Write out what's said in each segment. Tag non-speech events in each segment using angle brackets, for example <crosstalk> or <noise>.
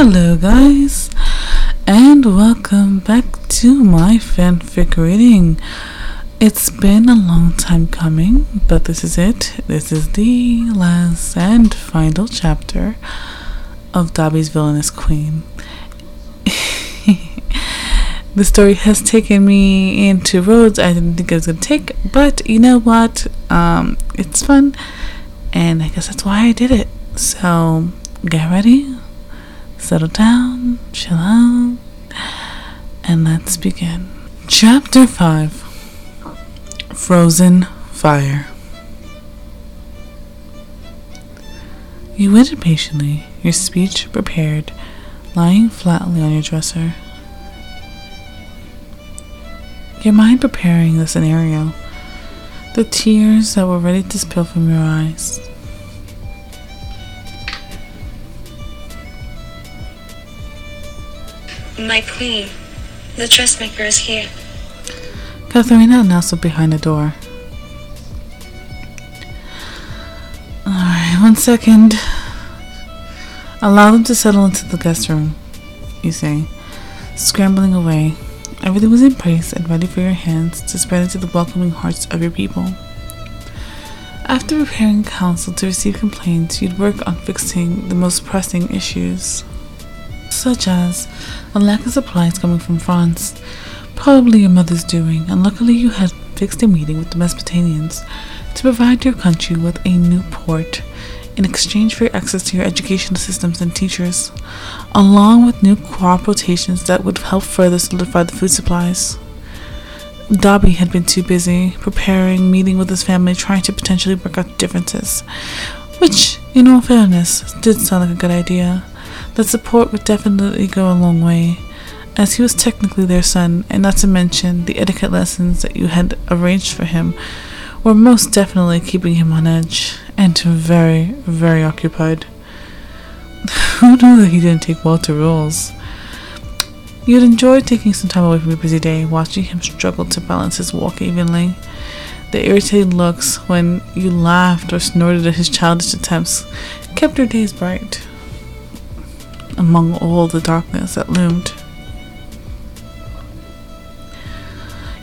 Hello, guys, and welcome back to my fanfic reading. It's been a long time coming, but this is it. This is the last and final chapter of Dabi's Villainess Queen. <laughs> the story has taken me into roads I didn't think it was to take, but you know what? Um, it's fun, and I guess that's why I did it. So, get ready settle down, chill out, and let's begin. Chapter 5 Frozen Fire. You waited patiently, your speech prepared, lying flatly on your dresser. Your mind preparing the scenario, the tears that were ready to spill from your eyes. My queen, the dressmaker is here. Katharina nestled behind the door. Alright, one second. Allow them to settle into the guest room, you say, scrambling away. Everything was in place and ready for your hands to spread into the welcoming hearts of your people. After preparing counsel to receive complaints, you'd work on fixing the most pressing issues such as a lack of supplies coming from France, probably your mother's doing, and luckily you had fixed a meeting with the Mesopotamians to provide your country with a new port in exchange for your access to your educational systems and teachers, along with new crop rotations that would help further solidify the food supplies. Dabi had been too busy preparing, meeting with his family, trying to potentially work out differences, which, in all fairness, did sound like a good idea that support would definitely go a long way, as he was technically their son, and not to mention the etiquette lessons that you had arranged for him were most definitely keeping him on edge and very, very occupied. <laughs> Who knew that he didn't take well to rules? You'd enjoy taking some time away from your busy day, watching him struggle to balance his walk evenly. The irritated looks when you laughed or snorted at his childish attempts kept your days bright among all the darkness that loomed.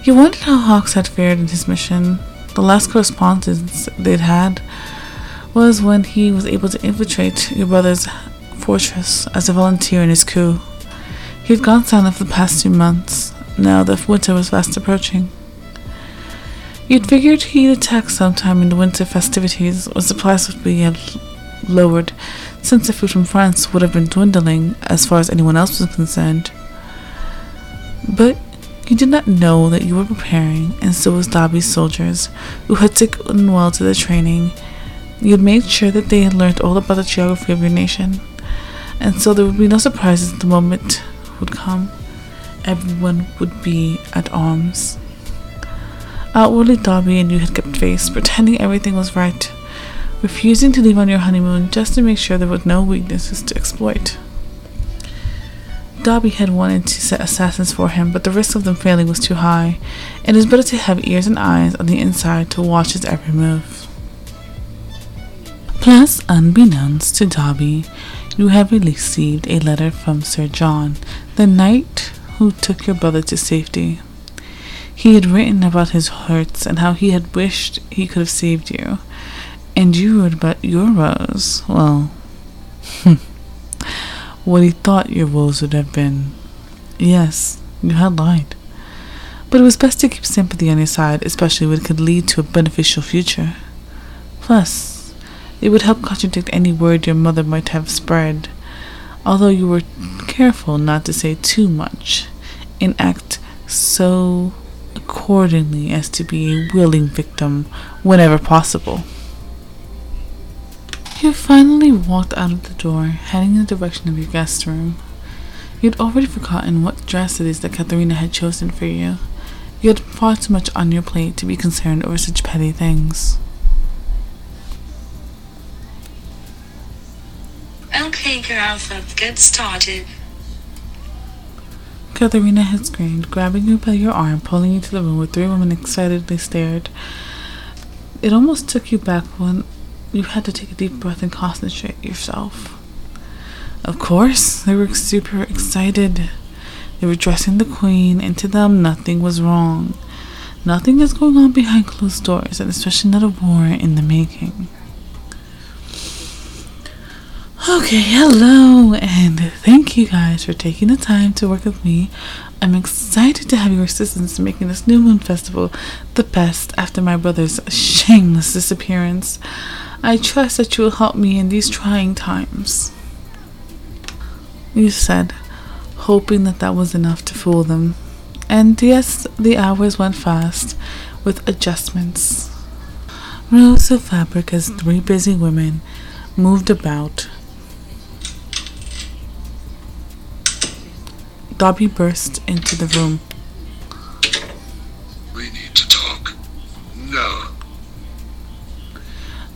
You wondered how Hawks had fared in his mission. The last correspondence they'd had was when he was able to infiltrate your brother's fortress as a volunteer in his coup. He had gone silent for the past two months, now that winter was fast approaching. You'd figured he'd attack sometime in the winter festivities when supplies would be lowered since the food from France would have been dwindling as far as anyone else was concerned. But you did not know that you were preparing, and so was Dabi's soldiers, who had taken well to the training. You had made sure that they had learned all about the geography of your nation, and so there would be no surprises the moment would come. Everyone would be at arms. Outwardly, Dabi and you had kept face, pretending everything was right refusing to leave on your honeymoon just to make sure there were no weaknesses to exploit. Dabi had wanted to set assassins for him, but the risk of them failing was too high, and it was better to have ears and eyes on the inside to watch his every move. Plus, unbeknownst to Dabi, you have received a letter from Sir John, the knight who took your brother to safety. He had written about his hurts and how he had wished he could have saved you, and you wrote about your woes. Well, <laughs> what he thought your woes would have been. Yes, you had lied. But it was best to keep sympathy on your side, especially when it could lead to a beneficial future. Plus, it would help contradict any word your mother might have spread, although you were careful not to say too much and act so accordingly as to be a willing victim whenever possible. You finally walked out of the door, heading in the direction of your guest room. You'd already forgotten what dress it is that Katharina had chosen for you. You had far too much on your plate to be concerned over such petty things. Okay, girl, let's get started. Katharina had screamed, grabbing you by your arm, pulling you to the room where three women excitedly stared. It almost took you back when you had to take a deep breath and concentrate yourself. Of course, they were super excited. They were dressing the queen, and to them, nothing was wrong. Nothing is going on behind closed doors, and especially not a war in the making. Okay, hello, and thank you guys for taking the time to work with me. I'm excited to have your assistance in making this New Moon Festival the best after my brother's shameless disappearance. I trust that you will help me in these trying times. You said, hoping that that was enough to fool them. And yes, the hours went fast with adjustments. Rows of fabric as three busy women moved about Dabi burst into the room.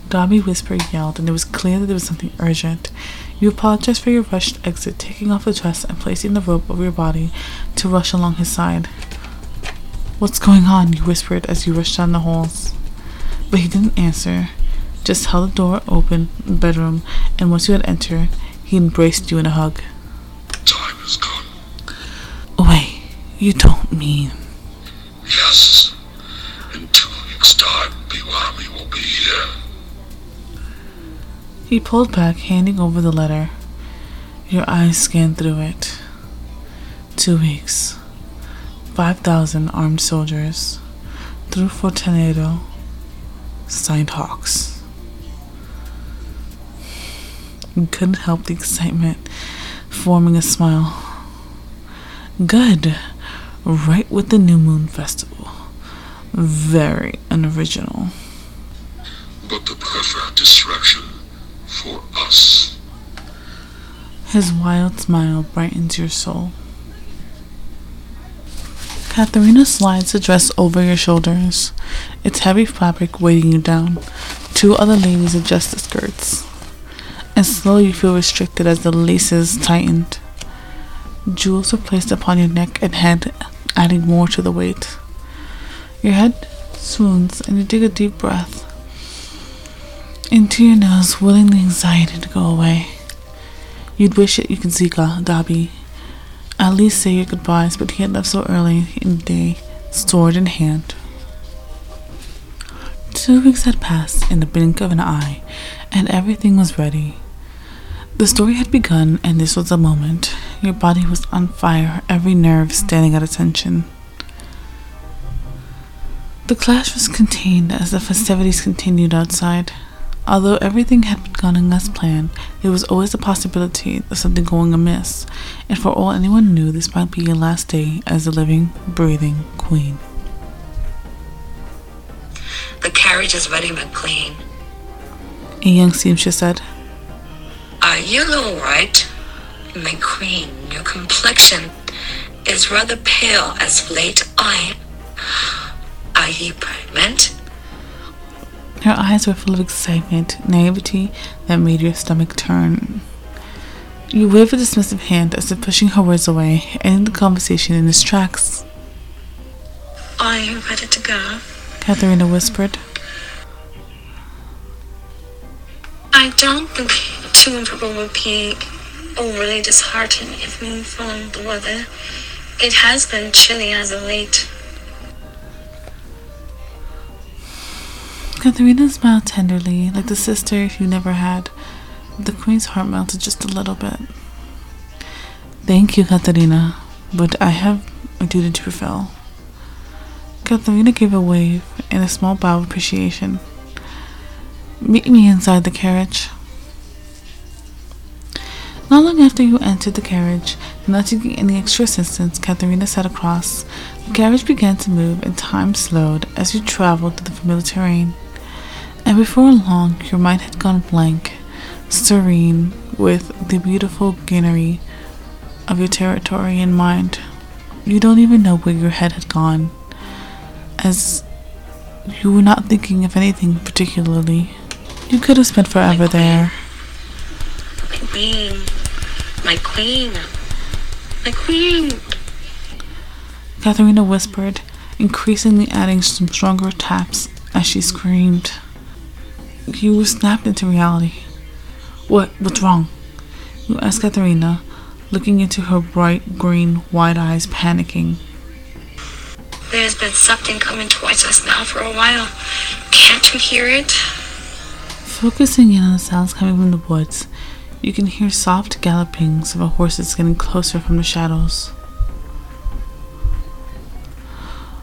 Dabi whispered, yelled, and it was clear that there was something urgent. You apologized for your rushed exit, taking off the dress and placing the rope over your body to rush along his side. What's going on? you whispered as you rushed down the halls. But he didn't answer, just held the door open in the bedroom, and once you had entered, he embraced you in a hug. The time has gone. Wait, you don't mean. Yes. In two weeks' time, Biwami will be here. He pulled back, handing over the letter. Your eyes scanned through it. Two weeks. Five thousand armed soldiers. Through Fortanedo. Signed Hawks. You couldn't help the excitement, forming a smile. Good. Right with the New Moon Festival. Very unoriginal. But the perfect distraction for us. His wild smile brightens your soul. Katharina slides the dress over your shoulders, its heavy fabric weighing you down. Two other ladies adjust the skirts, and slowly you feel restricted as the laces tightened. Jewels are placed upon your neck and head, adding more to the weight. Your head swoons, and you take a deep breath into your nose, willing the anxiety to go away. You'd wish that you could see Dabi, at least say your goodbyes, but he had left so early in the day, sword in hand. Two weeks had passed in the blink of an eye, and everything was ready. The story had begun, and this was the moment. Your body was on fire, every nerve standing at attention. The clash was contained as the festivities continued outside. Although everything had been going as planned, there was always the possibility of something going amiss, and for all anyone knew, this might be your last day as the living, breathing queen. The carriage is ready, McLean. A young seamstress said, Are you all right? My queen, your complexion is rather pale as late. I. Are you pregnant? Her eyes were full of excitement, naivety that made your stomach turn. You waved a dismissive hand as if pushing her words away, ending the conversation in its tracks. Are you ready to go? Katharina whispered. I don't think two people would be overly disheartened if we found the weather. It has been chilly as of late. Katharina smiled tenderly, like the sister you never had. The queen's heart melted just a little bit. Thank you, Katharina, but I have a duty to fulfill. Katharina gave a wave and a small bow of appreciation. Meet me inside the carriage. Not long after you entered the carriage, not taking any extra assistance, Katharina sat across. The carriage began to move and time slowed as you traveled through the familiar terrain. Before long, your mind had gone blank, serene with the beautiful greenery of your territory in mind. You don't even know where your head had gone, as you were not thinking of anything particularly. You could have spent forever there. My queen. My queen. My queen. Katharina whispered, increasingly adding some stronger taps as she screamed. You were snapped into reality. What? What's wrong? You ask Katharina, looking into her bright green, wide eyes, panicking. There's been something coming towards us now for a while. Can't you hear it? Focusing in on the sounds coming from the woods, you can hear soft gallopings of a horses getting closer from the shadows.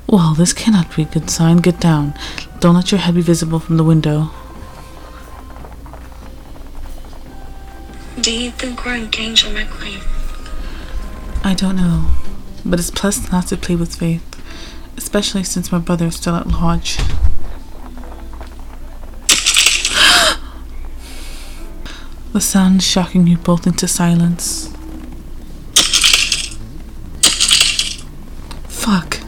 Well, this cannot be a good sign. Get down. Don't let your head be visible from the window. Do you think in danger, my queen? I don't know, but it's pleasant not to play with faith, especially since my brother is still at large. <gasps> the sound shocking you both into silence. Fuck.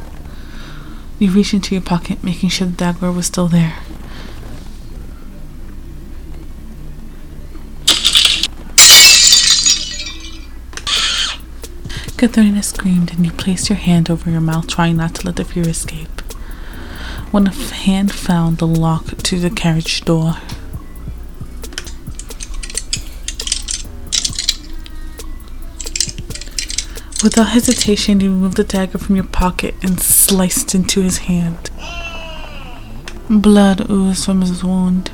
You reach into your pocket, making sure the dagger was still there. Katharina screamed, and you placed your hand over your mouth, trying not to let the fear escape. When a hand found the lock to the carriage door. Without hesitation, you removed the dagger from your pocket and sliced into his hand. Blood oozed from his wound,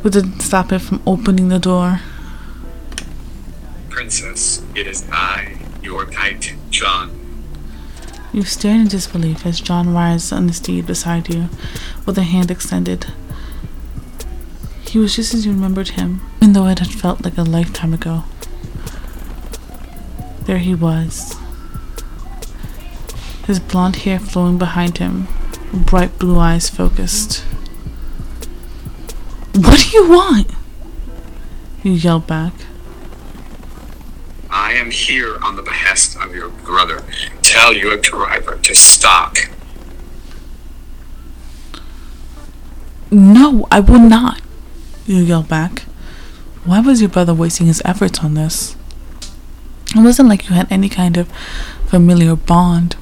but didn't stop it from opening the door. Princess, it is I, your knight, John. You stare in disbelief as John rides on the steed beside you, with a hand extended. He was just as you remembered him, even though it had felt like a lifetime ago. There he was, his blonde hair flowing behind him, bright blue eyes focused. What do you want? You yelled back. Am here on the behest of your brother. Tell your driver to stop. No, I will not. You yelled back. Why was your brother wasting his efforts on this? It wasn't like you had any kind of familiar bond,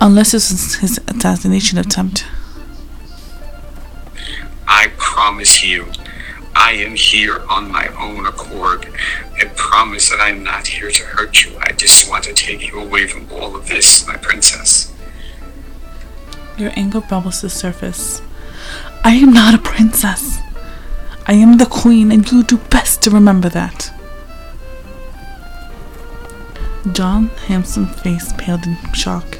unless this was his assassination attempt. I promise you, I am here on my own accord. Promise that I'm not here to hurt you. I just want to take you away from all of this, my princess. Your anger bubbles to the surface. I am not a princess. I am the queen, and you do best to remember that. John's handsome face paled in shock.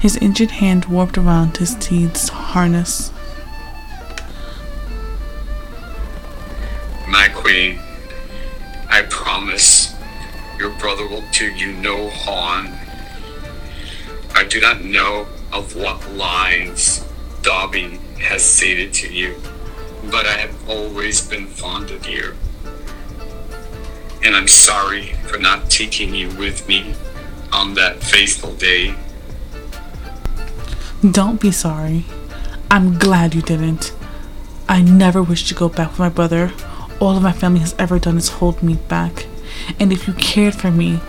His injured hand warped around his steed's harness. Brother will do you no harm. I do not know of what lines Dabi has stated to you, but I have always been fond of you. And I'm sorry for not taking you with me on that fateful day. Don't be sorry. I'm glad you didn't. I never wish to go back with my brother. All of my family has ever done is hold me back. And if you cared for me,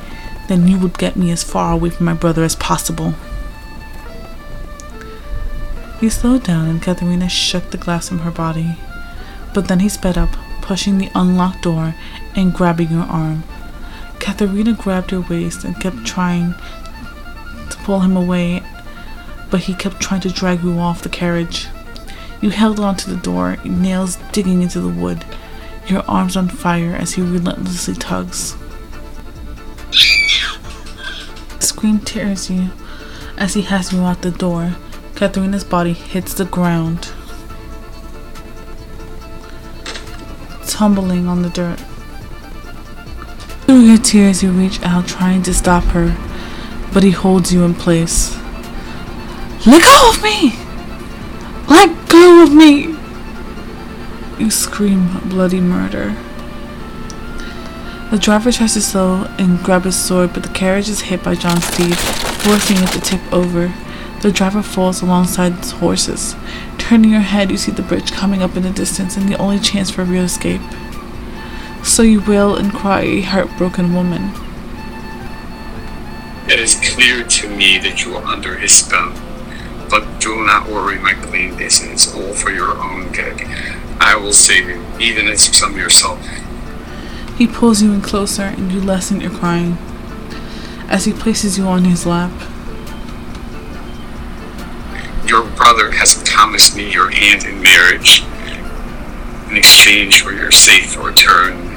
then you would get me as far away from my brother as possible. He slowed down and Katharina shook the glass from her body. But then he sped up, pushing the unlocked door and grabbing her arm. Katharina grabbed her waist and kept trying to pull him away, but he kept trying to drag you off the carriage. You held on to the door, nails digging into the wood, your arms on fire as he relentlessly tugs. Scream tears you as he has you out the door. Katharina's body hits the ground, tumbling on the dirt. Through your tears, you reach out trying to stop her, but he holds you in place. Let go of me! Let go of me! You scream bloody murder. The driver tries to slow and grab his sword, but the carriage is hit by John's steed, forcing it to tip over. The driver falls alongside his horses. Turning your head, you see the bridge coming up in the distance and the only chance for real escape. So you wail and cry, a heartbroken woman. It is clear to me that you are under his spell. But do not worry, my queen. This is all for your own good. I will save you, even as from yourself. He pulls you in closer and you lessen your crying as he places you on his lap. Your brother has promised me your hand in marriage in exchange for your safe return.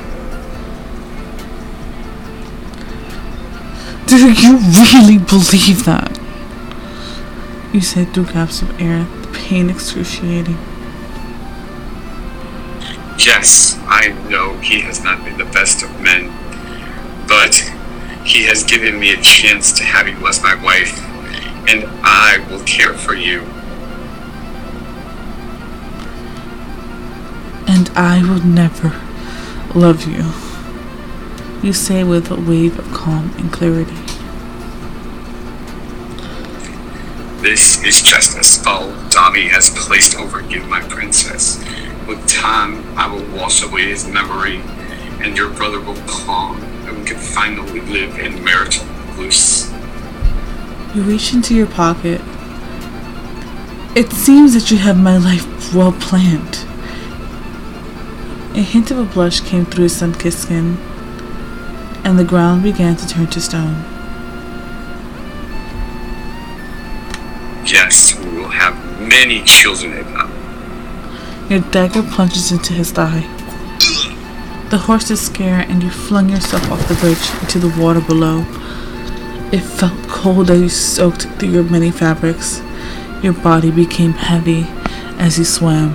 Do you really believe that? You said through gaps of air, the pain excruciating. Yes, I know he has not been the best of men, but he has given me a chance to have you as my wife, and I will care for you. And I will never love you. You say with a wave of calm and clarity. This is just a spell Dabi has placed over you, my princess. With time, I will wash away his memory, and your brother will calm, and we can finally live in marital bliss. You reach into your pocket. It seems that you have my life well planned. A hint of a blush came through his sun-kissed skin, and the ground began to turn to stone. Yes, we will have many children again. Your dagger plunges into his thigh. The horse is scared, and you flung yourself off the bridge into the water below. It felt cold as you soaked through your many fabrics. Your body became heavy as you swam.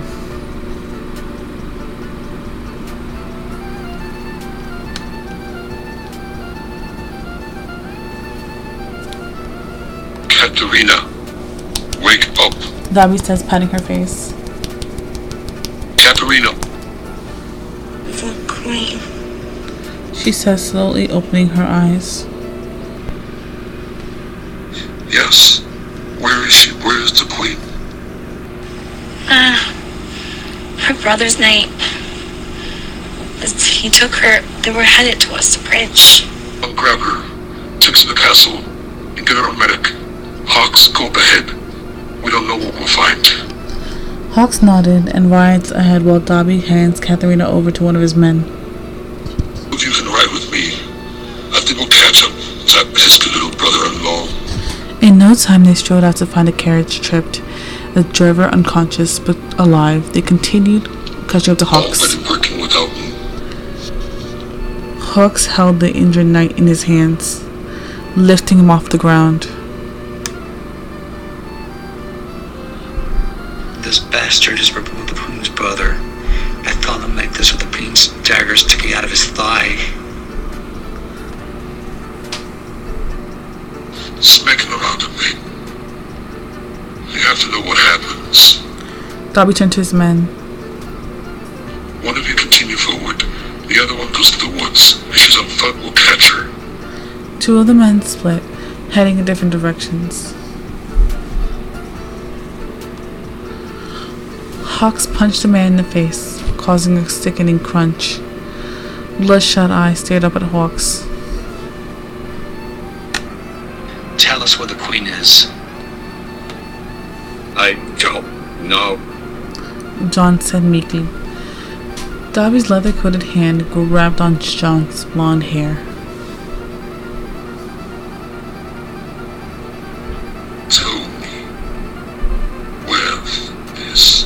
Katerina, wake up. Dabi says, patting her face. She says, slowly opening her eyes. yes. Where is she? Where is the queen? Ah, her brother's knight. He took her, they were headed towards the bridge. I'll grab her. Take to the castle and get her a medic. Hawks, go up ahead. We don't know what we'll find. Hawks nodded and rides ahead while Dabi hands Katharina over to one of his men. In no time, they strode out to find a carriage tripped, the driver unconscious but alive. They continued catching up to Hawks. Already working without me. Hawks held the injured knight in his hands, lifting him off the ground. Smacking around at me. You have to know what happens. Dabi turned to his men. One of you continue forward. The other one goes to the woods. If she's up front, we'll catch her. Two of the men split, heading in different directions. Hawks punched a man in the face, causing a sickening crunch. Bloodshot eyes stared up at Hawks. Tell us where the Queen is. I don't know. John said meekly. Dabi's leather coated hand grabbed on John's blonde hair. Tell me where is, this?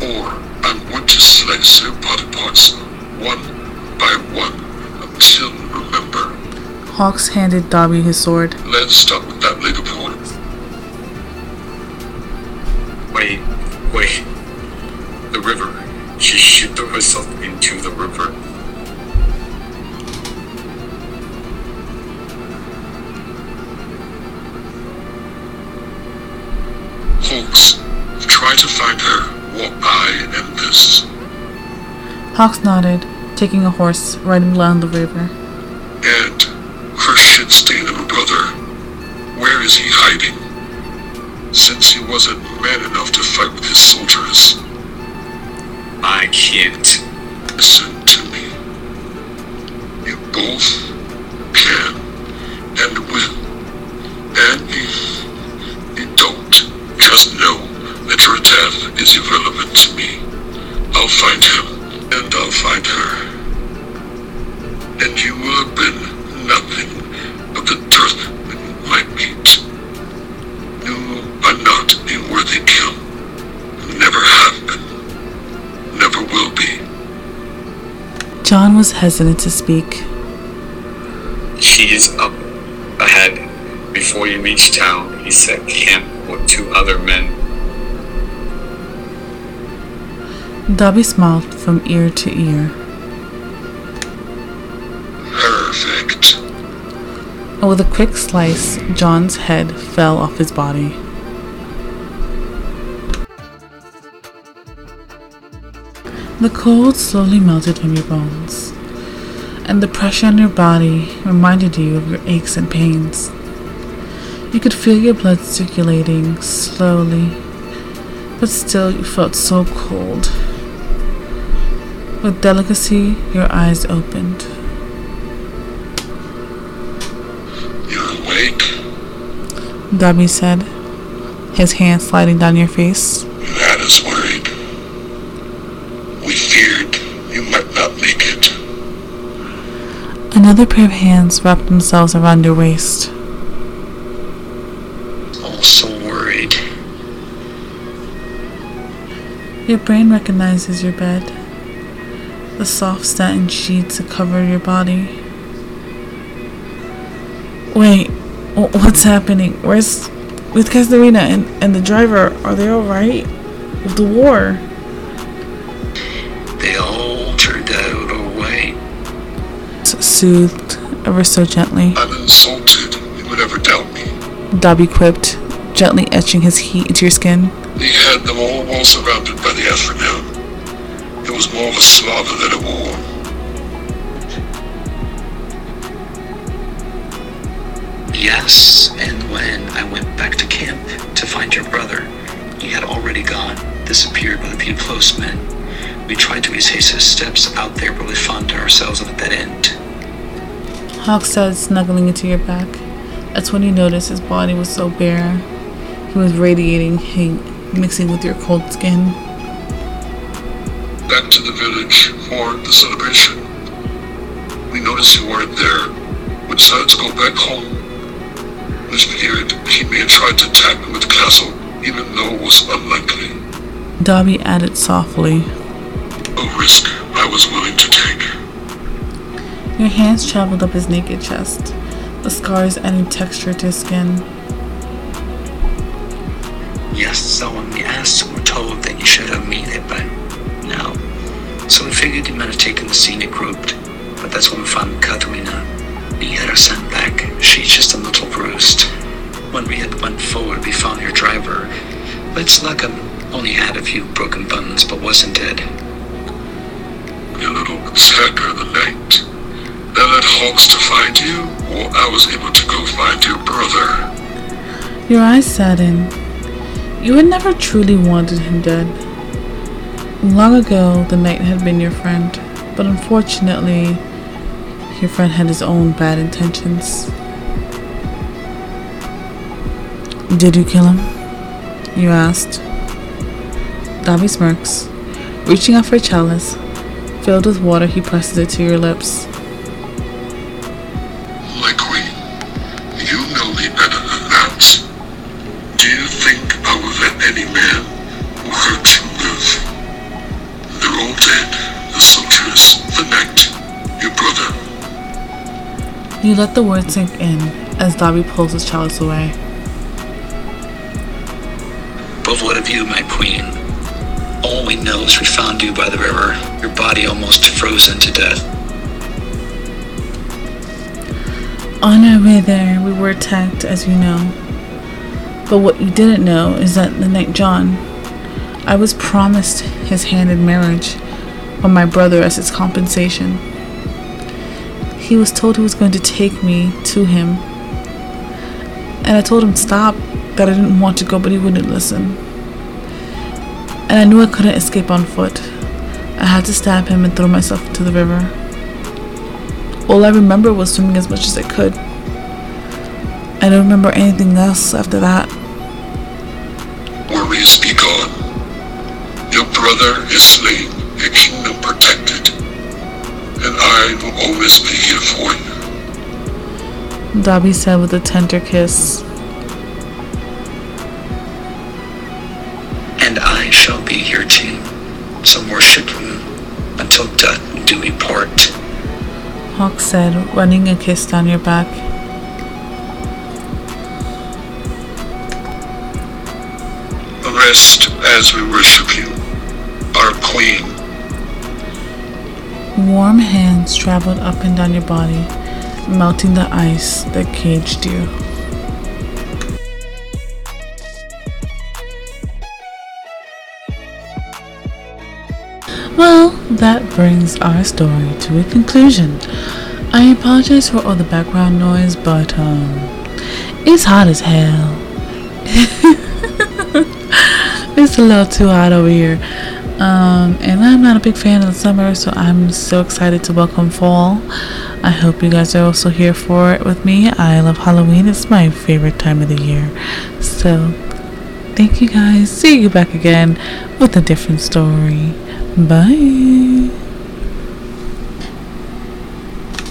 or I'm going to slice your body parts one by one until you remember. Hawks handed Dabi his sword. Let's with that little yours. Wait, wait. The river. She, threw herself into the river. Folks, try to find her Walk by and this. Hawks nodded, taking a horse, riding down the river. Listen to me. You both can and will. And if you don't, just know that your death is irrelevant to me. I'll find him, and I'll find her. And you will have been nothing. John was hesitant to speak. He's up ahead before you reach town. He said camp with two other men. Dabi smiled from ear to ear. Perfect. And with a quick slice, John's head fell off his body. The cold slowly melted from your bones, and the pressure on your body reminded you of your aches and pains. You could feel your blood circulating slowly, but still you felt so cold. With delicacy, your eyes opened. You're awake? Dabi said, his hand sliding down your face. That is worried. We feared you might not make it. Another pair of hands wrapped themselves around your waist. I'm so worried. Your brain recognizes your bed, the soft satin sheets that cover your body. Wait, what's happening? Where's with Katharina and, and the driver? Are they alright? With the war? Soothed ever so gently, I'm insulted you would ever doubt me. Dabi quipped, gently etching his heat into your skin. We had them all well surrounded by the Athenel. It was more of a slaughter than a war. Yes, and when I went back to camp to find your brother, he had already gone, disappeared with a few close men. We tried to retrace his steps out there, but we found ourselves at a dead end. Hawk said, snuggling into your back. That's when you noticed his body was so bare. He was radiating heat, mixing with your cold skin. Back to the village for the celebration. We noticed you weren't there. We decided to go back home. We feared he may have tried to attack me with the castle, even though it was unlikely. Dabi added softly. A risk I was willing to take. Your hands traveled up his naked chest, the scars adding texture to his skin. Yes, so when we asked, we were told that you should have made it, but no. So we figured you might have taken the scenic route, but that's when we found Katerina. We had her sent back. She's just a little bruised. When we had went forward, we found your driver. Let's luck him. Only had a few broken bones, but wasn't dead. A little attacker of the night. That led Hawks to find you, or I was able to go find your brother. Your eyes saddened. You had never truly wanted him dead. Long ago, the knight had been your friend, but unfortunately, your friend had his own bad intentions. Did you kill him? You asked. Dabi smirks. Reaching out for a chalice, filled with water, he presses it to your lips. You know me better than that. Do you think I will let any man who hurt you live? They're all dead. The soldiers, the knight, your brother. You let the words sink in as Dabi pulls his chalice away. But what of you, my queen? All we know is we found you by the river, your body almost frozen to death. On our way there, we were attacked, as you know. But what you didn't know is that the night John, I was promised his hand in marriage by my brother as his compensation. He was told he was going to take me to him. And I told him stop, that I didn't want to go, but he wouldn't listen. And I knew I couldn't escape on foot. I had to stab him and throw myself into the river. All I remember was swimming as much as I could. I don't remember anything else after that. Worries be gone. Your brother is slain, your kingdom protected. And I will always be here for you. Dabi said with a tender kiss. And I shall be here too. Some worship him until death do we part. Hawk said, running a kiss down your back. Rest as we worship you, our queen. Warm hands traveled up and down your body, melting the ice that caged you. That brings our story to a conclusion. I apologize for all the background noise, but um, it's hot as hell. <laughs> it's a little too hot over here. Um, and I'm not a big fan of the summer, so I'm so excited to welcome fall. I hope you guys are also here for it with me. I love Halloween, it's my favorite time of the year. So, thank you guys. See you back again with a different story. Bye.